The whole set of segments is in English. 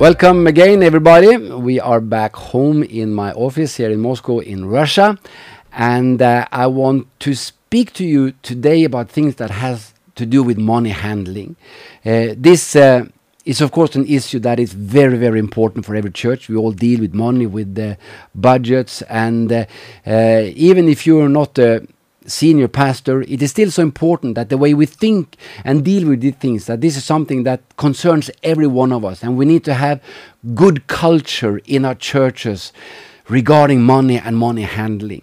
Welcome again, everybody. We are back home in my office here in Moscow, in Russia, and uh, I want to speak to you today about things that has to do with money handling. Uh, this uh, is, of course, an issue that is very, very important for every church. We all deal with money, with budgets, and uh, uh, even if you are not a senior pastor, it is still so important that the way we think and deal with these things, that this is something that concerns every one of us. And we need to have good culture in our churches regarding money and money handling.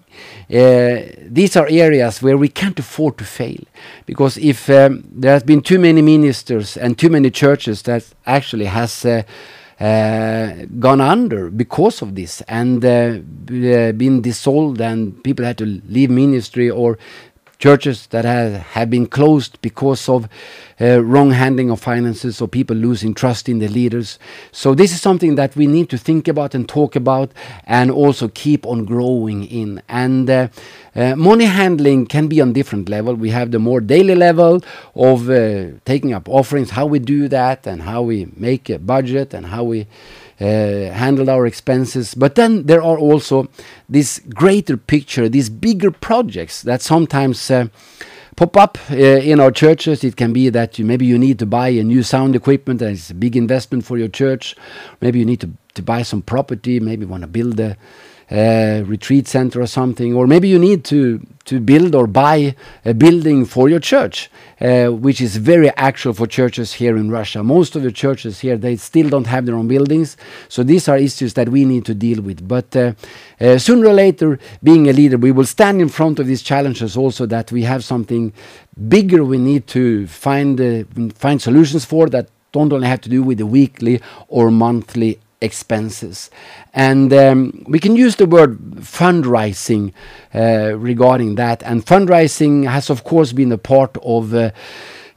Uh, these are areas where we can't afford to fail. Because if um, there has been too many ministers and too many churches that actually has uh, gone under because of this and uh, uh, been dissolved and people had to leave ministry or churches that have, have been closed because of uh, wrong handling of finances or people losing trust in the leaders. So this is something that we need to think about and talk about and also keep on growing in. And uh, uh, money handling can be on different level. We have the more daily level of uh, taking up offerings, how we do that and how we make a budget and how we uh, handle our expenses. But then there are also this greater picture, these bigger projects that sometimes uh, pop up uh, in our churches. It can be that you, maybe you need to buy a new sound equipment and it's a big investment for your church. Maybe you need to, to buy some property, maybe you want to build a retreat center or something, or maybe you need to to build or buy a building for your church, uh, which is very actual for churches here in Russia. Most of the churches here they still don't have their own buildings, so these are issues that we need to deal with. But uh, uh, sooner or later, being a leader, we will stand in front of these challenges. Also, that we have something bigger we need to find uh, find solutions for that don't only have to do with the weekly or monthly expenses. And um, we can use the word fundraising uh, regarding that. And fundraising has, of course, been a part of. Uh,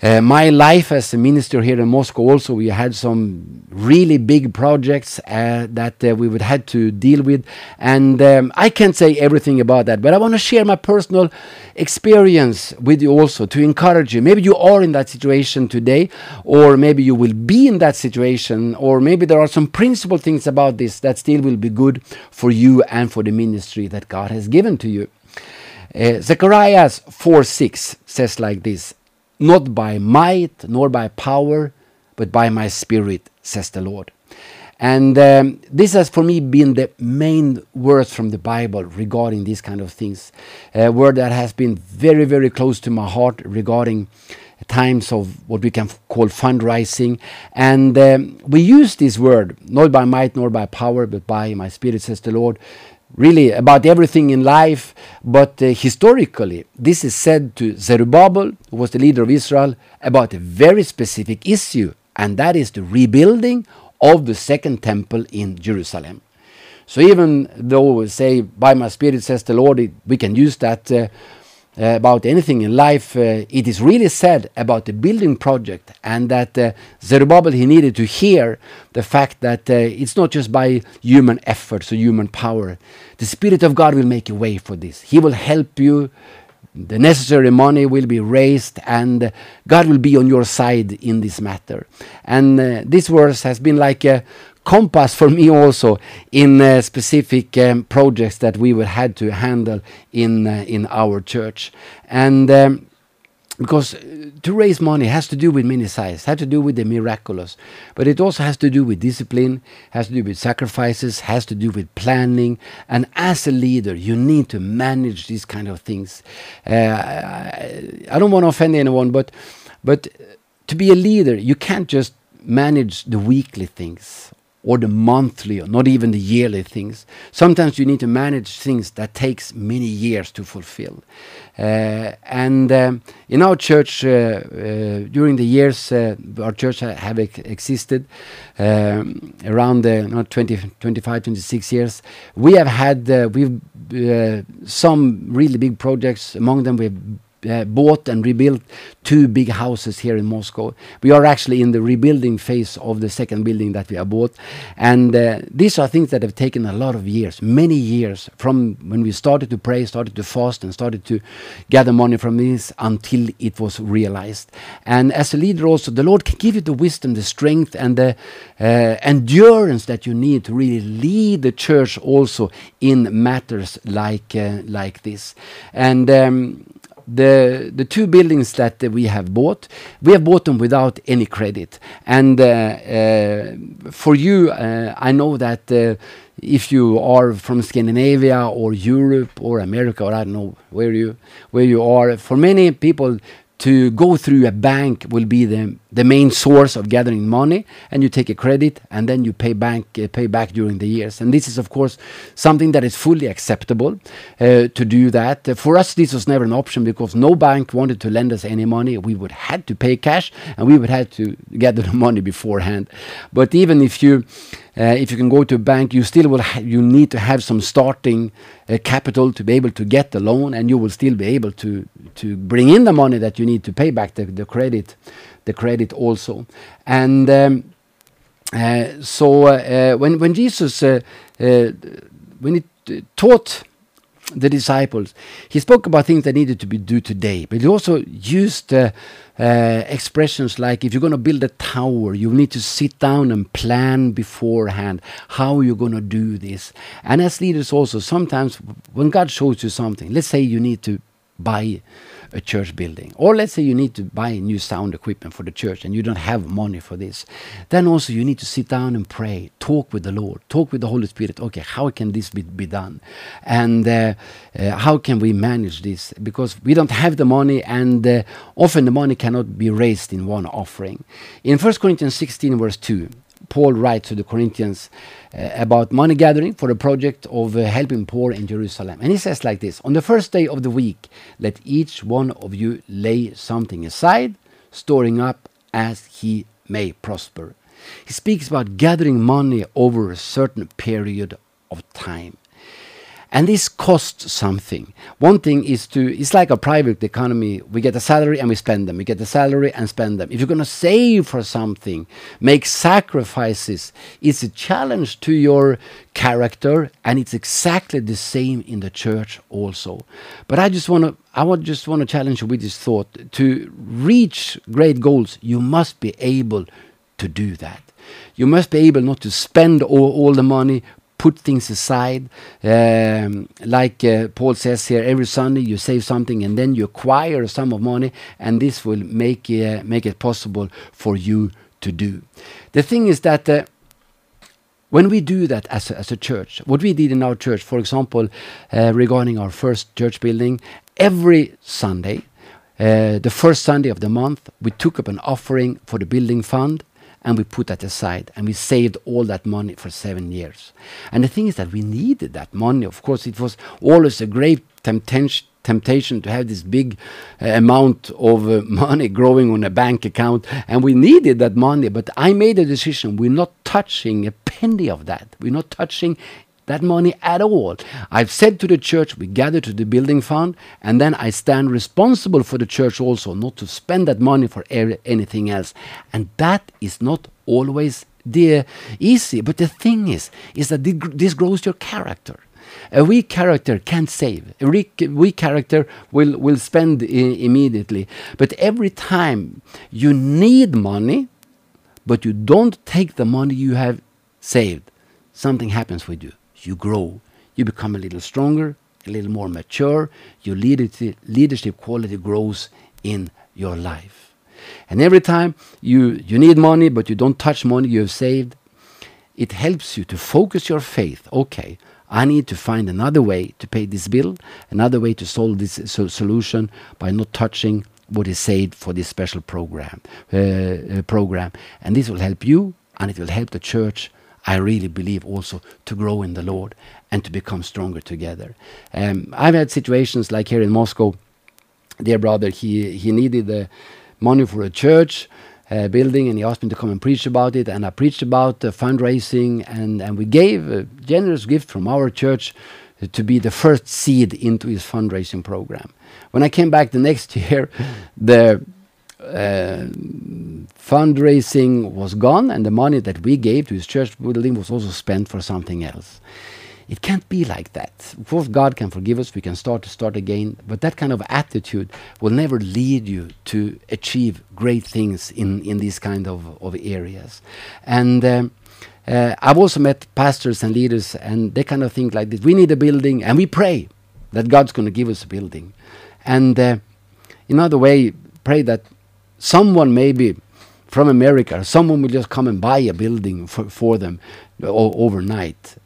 uh, my life as a minister here in Moscow also we had some really big projects uh, that uh, we would had to deal with. And um, I can't say everything about that but I want to share my personal experience with you also to encourage you. Maybe you are in that situation today or maybe you will be in that situation or maybe there are some principal things about this that still will be good for you and for the ministry that God has given to you. Uh, Zechariah 4 6 says like this not by might nor by power, but by my spirit, says the Lord. And um, this has for me been the main word from the Bible regarding these kind of things. A word that has been very, very close to my heart regarding times of what we can call fundraising. And um, we use this word, not by might nor by power, but by my spirit, says the Lord, really about everything in life, but uh, historically, this is said to Zerubbabel, who was the leader of Israel, about a very specific issue, and that is the rebuilding of the second temple in Jerusalem. So even though we say, by my spirit says the Lord, we can use that uh, uh, about anything in life, uh, it is really said about the building project, and that uh, Zerubbabel he needed to hear the fact that uh, it's not just by human efforts or human power. The Spirit of God will make a way for this. He will help you. The necessary money will be raised, and God will be on your side in this matter. And uh, this verse has been like a compass for me also in uh, specific um, projects that we would had to handle in uh, in our church. And um, because to raise money has to do with many sides has to do with the miraculous but it also has to do with discipline has to do with sacrifices has to do with planning. And as a leader you need to manage these kind of things. Uh, I, I don't want to offend anyone but but to be a leader you can't just manage the weekly things or the monthly or not even the yearly things. Sometimes you need to manage things that takes many years to fulfill. Uh, and um, in our church, uh, uh, during the years uh, our church ha have ex existed, um, around uh, 20, 25, 26 years, we have had uh, we've some really big projects. Among them, we've uh, bought and rebuilt two big houses here in Moscow. We are actually in the rebuilding phase of the second building that we have bought. And uh, these are things that have taken a lot of years, many years, from when we started to pray, started to fast, and started to gather money from this until it was realized. And as a leader, also, the Lord can give you the wisdom, the strength, and the uh, endurance that you need to really lead the church also in matters like, uh, like this. And um, the the two buildings that we have bought, we have bought them without any credit. And uh, uh, for you, uh, I know that if you are from Scandinavia or Europe or America or I don't know where you where you are, for many people to go through a bank will be the, the main source of gathering money and you take a credit and then you pay bank uh, pay back during the years. And this is of course something that is fully acceptable uh, to do that. Uh, for us this was never an option because no bank wanted to lend us any money. We would had to pay cash and we would have to gather the money beforehand. But even if you if you can go to a bank, you still will you need to have some starting uh, capital to be able to get the loan, and you will still be able to to bring in the money that you need to pay back the, credit, the credit also. And um, uh, so uh, when Jesus uh, uh, when he taught the disciples, he spoke about things that needed to be do today, but he also used uh, expressions like if you're going to build a tower, you need to sit down and plan beforehand how you're going to do this. And as leaders, also, sometimes when God shows you something, let's say you need to buy a church building. Or let's say you need to buy new sound equipment for the church and you don't have money for this. Then also you need to sit down and pray, talk with the Lord, talk with the Holy Spirit. Okay, how can this be, be done? And uh, uh, how can we manage this? Because we don't have the money and uh, often the money cannot be raised in one offering. In 1 Corinthians 16, verse 2, Paul writes to the Corinthians about money gathering for the project of uh, helping poor in Jerusalem. And he says like this On the first day of the week, let each one of you lay something aside, storing up as he may prosper. He speaks about gathering money over a certain period of time. And this costs something. One thing is to, it's like a private economy. We get a salary and we spend them. We get a salary and spend them. If you're going to save for something, make sacrifices, it's a challenge to your character and it's exactly the same in the church also. But I just want to, I would just want to challenge you with this thought. To reach great goals, you must be able to do that. You must be able not to spend all, all the money, put things aside. Um, like uh, Paul says here, every Sunday you save something and then you acquire a sum of money, and this will make, uh, make it possible for you to do. The thing is that uh, when we do that as a, as a church, what we did in our church, for example, uh, regarding our first church building, every Sunday, uh, the first Sunday of the month, we took up an offering for the building fund and we put that aside and we saved all that money for seven years. And the thing is that we needed that money. Of course, it was always a great temptation temptation to have this big uh, amount of uh, money growing on a bank account and we needed that money but i made a decision we're not touching a penny of that we're not touching that money at all. I've said to the church, we gather to the building fund, and then I stand responsible for the church also, not to spend that money for anything else. And that is not always the easy. But the thing is, is that this grows your character. A weak character can't save. A weak, weak character will, will spend immediately. But every time you need money, but you don't take the money you have saved, something happens with you you grow. You become a little stronger, a little more mature. Your leadership quality grows in your life. And every time you, you need money, but you don't touch money you have saved, it helps you to focus your faith. Okay, I need to find another way to pay this bill, another way to solve this so solution by not touching what is saved for this special program. Uh, uh, program, and this will help you, and it will help the church I really believe also to grow in the Lord and to become stronger together. Um, I've had situations like here in Moscow. Dear brother, he he needed money for a church uh, building, and he asked me to come and preach about it. And I preached about uh, fundraising, and and we gave a generous gift from our church to be the first seed into his fundraising program. When I came back the next year, the uh, fundraising was gone, and the money that we gave to his church building was also spent for something else. It can't be like that. Of course, God can forgive us. We can start to start again. But that kind of attitude will never lead you to achieve great things in, in these kind of, of areas. And um, uh, I've also met pastors and leaders, and they kind of think like this: we need a building, and we pray that God's going to give us a building. And uh, in other way, pray that someone maybe from America, someone will just come and buy a building for, for them overnight.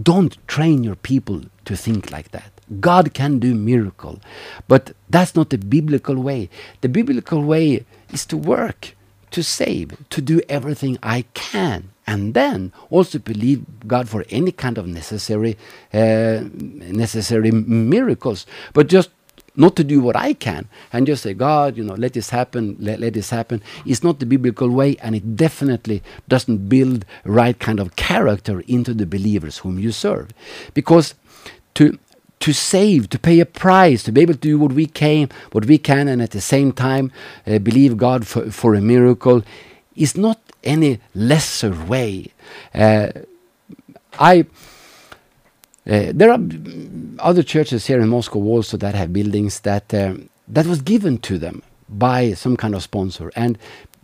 Don't train your people to think like that. God can do miracle, but that's not the biblical way. The biblical way is to work, to save, to do everything I can, and then also believe God for any kind of necessary uh, necessary miracles. But just not to do what I can and just say, God, you know, let this happen, let, let this happen, is not the biblical way, and it definitely doesn't build right kind of character into the believers whom you serve. Because to to save, to pay a price, to be able to do what we can, what we can, and at the same time uh, believe God for, for a miracle, is not any lesser way. Uh, I uh, there are other churches here in Moscow also that have buildings that um, that was given to them by some kind of sponsor, and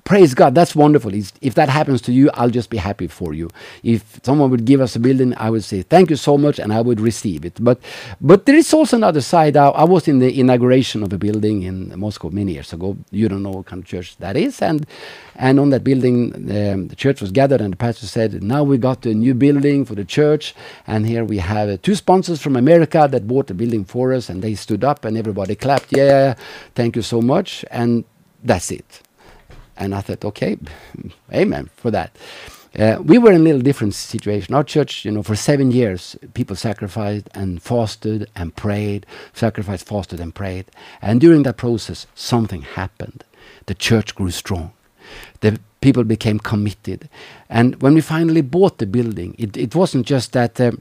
praise God, that's wonderful. if that happens to you, I'll just be happy for you. If someone would give us a building, I would say thank you so much, and I would receive it. But but there is also another side. I, I was in the inauguration of a building in Moscow many years ago. You don't know what kind of church that is, and and on that building, um, the church was gathered, and the pastor said, "Now we got a new building for the church, and here we have uh, two sponsors from America that bought the building for us." And they stood up, and everybody clapped. Yeah, thank you so much, and that's it. And I thought, okay, amen for that. Uh, we were in a little different situation. Our church, you know, for seven years, people sacrificed and fasted and prayed, sacrificed, fasted, and prayed. And during that process, something happened. The church grew strong. The people became committed. And when we finally bought the building, it, it wasn't just that. Uh,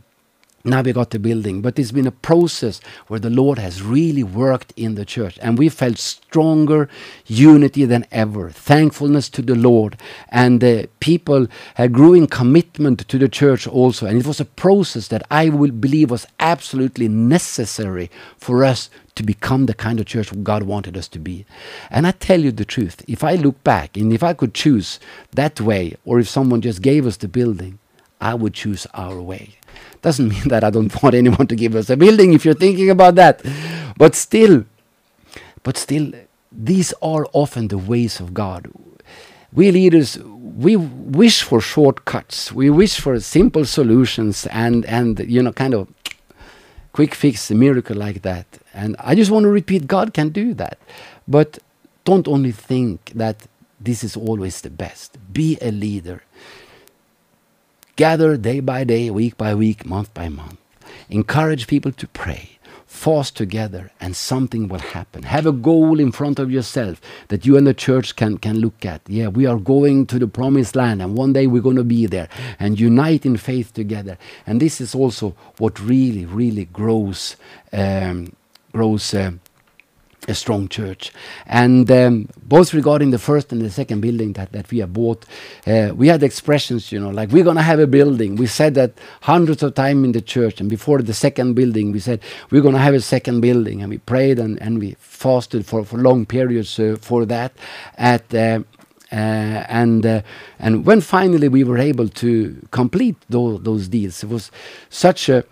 now we got the building but it's been a process where the lord has really worked in the church and we felt stronger unity than ever thankfulness to the lord and uh, people grew in commitment to the church also and it was a process that i will believe was absolutely necessary for us to become the kind of church God wanted us to be. And I tell you the truth, if I look back and if I could choose that way, or if someone just gave us the building, I would choose our way. Doesn't mean that I don't want anyone to give us a building if you're thinking about that. But still, but still, these are often the ways of God. We leaders, we wish for shortcuts. We wish for simple solutions and, and you know, kind of quick fix, a miracle like that. And I just want to repeat God can do that. But don't only think that this is always the best. Be a leader. Gather day by day, week by week, month by month. Encourage people to pray. Fast together, and something will happen. Have a goal in front of yourself that you and the church can, can look at. Yeah, we are going to the promised land, and one day we're going to be there and unite in faith together. And this is also what really, really grows, um, grows. Uh, a strong church. And um, both regarding the first and the second building that, that we have bought, uh, we had expressions, you know, like we're going to have a building. We said that hundreds of times in the church. And before the second building, we said we're going to have a second building. And we prayed and, and we fasted for, for long periods uh, for that. At uh, uh, and uh, and when finally we were able to complete those, those deals, it was such a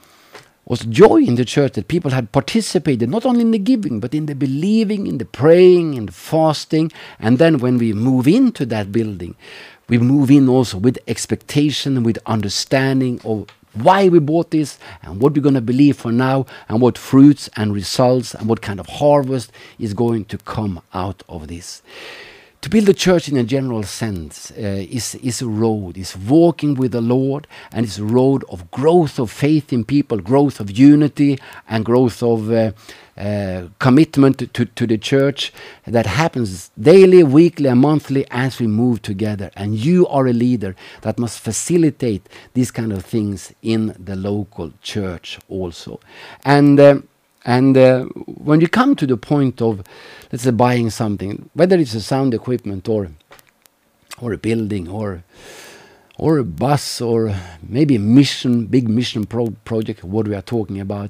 was joy in the church that people had participated not only in the giving but in the believing in the praying in the fasting. And then when we move into that building we move in also with expectation with understanding of why we bought this and what we're going to believe for now and what fruits and results and what kind of harvest is going to come out of this to build a church in a general sense uh, is, is a road, is walking with the Lord, and it's a road of growth of faith in people, growth of unity, and growth of uh, uh, commitment to, to the church that happens daily, weekly, and monthly as we move together. And you are a leader that must facilitate these kind of things in the local church also. And um, And uh, when you come to the point of, let's say, buying something, whether it's a sound equipment or or a building or or a bus or maybe a mission, big mission pro project, what we are talking about,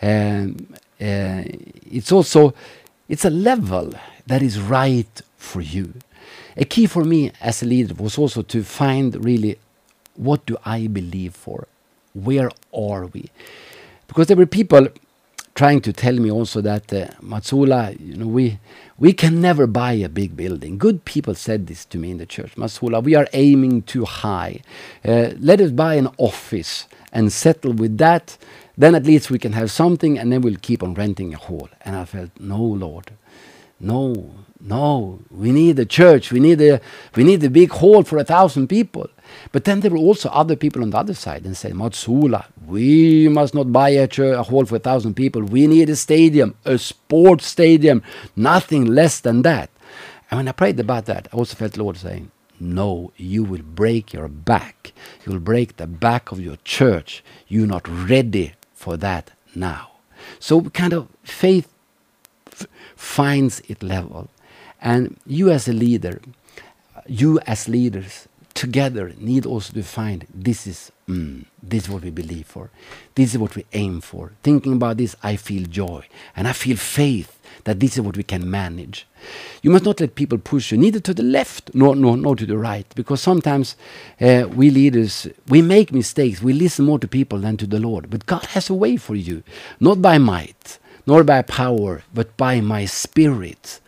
um, uh, it's also it's a level that is right for you. A key for me as a leader was also to find really what do I believe for? Where are we? Because there were people trying to tell me also that uh, Mats-Ola, you know, we we can never buy a big building. Good people said this to me in the church. Mats-Ola, we are aiming too high. Uh, let us buy an office and settle with that. Then at least we can have something, and then we'll keep on renting a hall. And I felt, no, Lord, no, no. We need a church. We need a we need a big hall for a thousand people. But then there were also other people on the other side and said, Mats-Ola, we must not buy a, a hall for a thousand people. We need a stadium, a sports stadium, nothing less than that. And when I prayed about that, I also felt the Lord saying, no, you will break your back. You will break the back of your church. You're not ready for that now. So kind of faith finds its level. And you as a leader, you as leaders, together need also to find this is mm, this is what we believe for. This is what we aim for. Thinking about this i feel joy. And i feel faith that this is what we can manage. You must not let people push you neither to the left nor, nor, nor to the right. Because sometimes uh, we leaders we make mistakes. We listen more to people than to the lord. But god has a way for you. Not by might nor by power but by my spirit.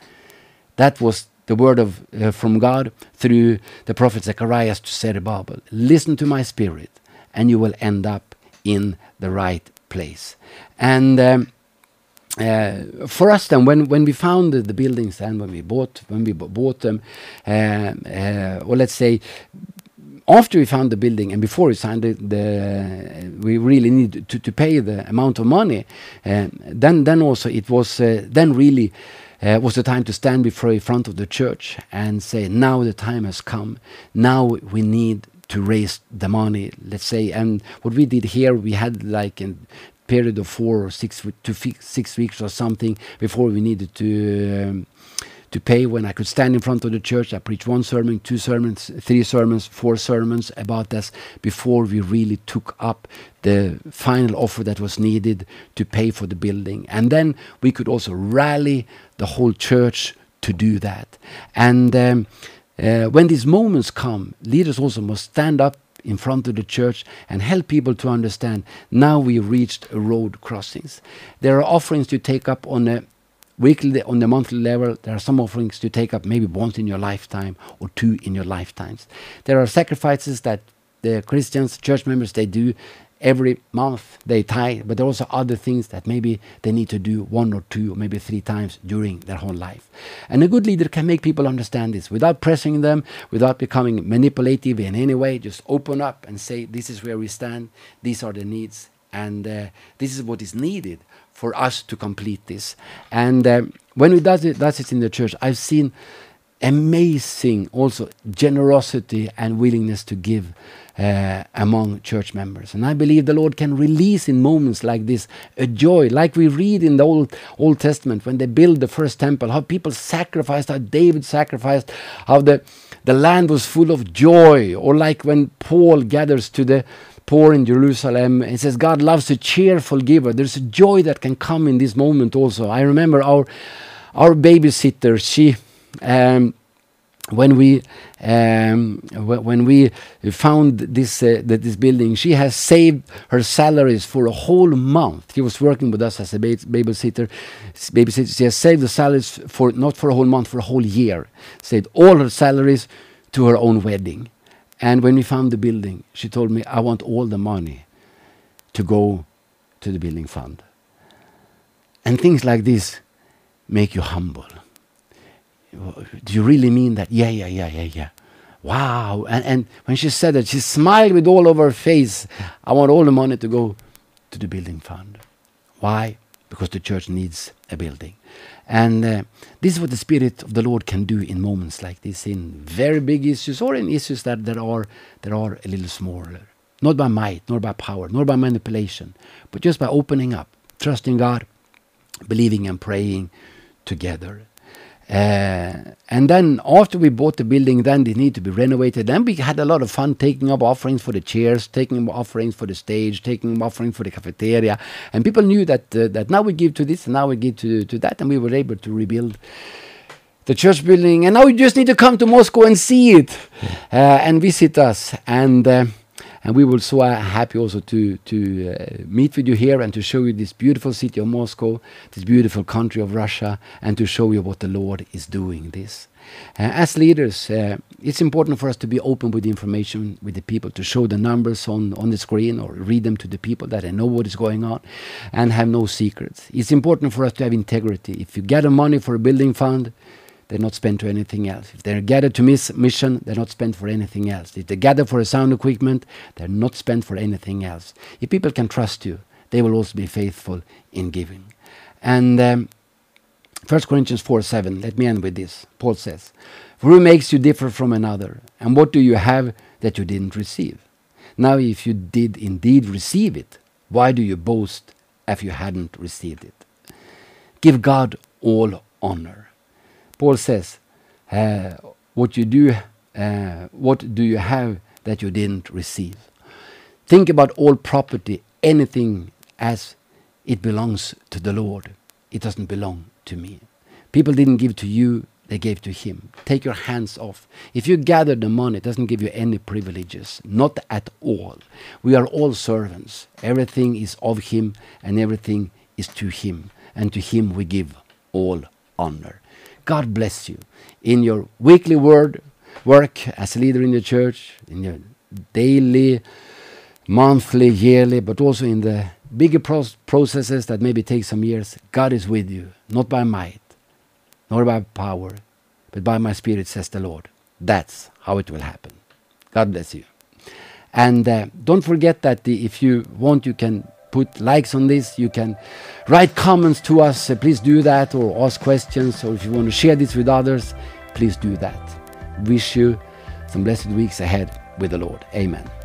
That was the word of uh, from God through the prophet Zechariah to Zerubbabel. Listen to my spirit, and you will end up in the right place. And um, uh, for us, then, when when we found the, buildings and when we bought when we bought them, uh, uh, or let's say after we found the building and before we signed it, the we really need to, to pay the amount of money. Uh, then then also it was uh, then really uh, was the time to stand before in front of the church and say, now the time has come. Now we need to raise the money, let's say. And what we did here, we had like a period of four or six to six weeks or something before we needed to um, to pay when I could stand in front of the church. I preached one sermon, two sermons, three sermons, four sermons about this before we really took up the final offer that was needed to pay for the building. And then we could also rally the whole church to do that. And um, uh, when these moments come, leaders also must stand up in front of the church and help people to understand now we reached a road crossings. There are offerings to take up on a weekly on the monthly level there are some offerings to take up maybe once in your lifetime or two in your lifetimes. There are sacrifices that the christians church members they do every month they tithe but there are also other things that maybe they need to do one or two or maybe three times during their whole life. And a good leader can make people understand this. Without pressing them without becoming manipulative in any way just open up and say this is where we stand. These are the needs and uh, this is what is needed for us to complete this. And um, when we does it, does it in the church, I've seen amazing also generosity and willingness to give uh, among church members. And I believe the Lord can release in moments like this a joy, like we read in the Old, Old Testament when they build the first temple, how people sacrificed, how David sacrificed, how the, the land was full of joy, or like when Paul gathers to the poor in Jerusalem. He says God loves a cheerful giver. There's a joy that can come in this moment also. I remember our our babysitter. She. Um, when we um, when we found this uh, this building, she has saved her salaries for a whole month. She was working with us as a babysitter. Babysitter, she has saved the salaries for not for a whole month, for a whole year. Saved all her salaries to her own wedding. And when we found the building, she told me, I want all the money to go to the building fund. And things like this make you humble. Do you really mean that? Yeah, yeah, yeah, yeah, yeah. Wow. And, and when she said that, she smiled with all over her face. I want all the money to go to the building fund. Why? Because the church needs a building. And uh, this is what the Spirit of the Lord can do in moments like this, in very big issues or in issues that, that, are, that are a little smaller. Not by might, nor by power, nor by manipulation, but just by opening up, trusting God, believing and praying together. Uh, and then after we bought the building, then they need to be renovated. Then we had a lot of fun taking up offerings for the chairs, taking offerings for the stage, taking offerings for the cafeteria. And people knew that uh, that now we give to this and now we give to, to that, and we were able to rebuild the church building. And now you just need to come to Moscow and see it uh, and visit us. And uh, and we were so uh, happy also to to uh, meet with you here and to show you this beautiful city of Moscow, this beautiful country of Russia, and to show you what the Lord is doing. This. Uh, as leaders, uh, it's important for us to be open with information with the people, to show the numbers on, on the screen or read them to the people that they know what is going on and have no secrets. It's important for us to have integrity. If you gather money for a building fund, they're not spent to anything else. If they're gathered to miss mission, they're not spent for anything else. If they gather for a sound equipment, they're not spent for anything else. If people can trust you, they will also be faithful in giving. And um, 1 Corinthians 4 7, let me end with this. Paul says, For who makes you differ from another? And what do you have that you didn't receive? Now, if you did indeed receive it, why do you boast if you hadn't received it? Give God all honor Paul says, uh, "What you do, uh, what do you have that you didn't receive?" Think about all property, anything as it belongs to the Lord. It doesn't belong to me. People didn't give to you, they gave to Him. Take your hands off. If you gather the money, it doesn't give you any privileges, not at all. We are all servants. Everything is of Him and everything is to Him. And to Him we give all honor. God bless you in your weekly word work as a leader in the church, in your daily, monthly, yearly, but also in the bigger processes that maybe take some years. God is with you, not by might, nor by power, but by my spirit, says the Lord. That's how it will happen. God bless you. And uh, don't forget that the, if you want, you can put likes on this. You can write comments to us. Uh, please do that or ask questions. Or if you want to share this with others, please do that. Wish you some blessed weeks ahead with the Lord. Amen.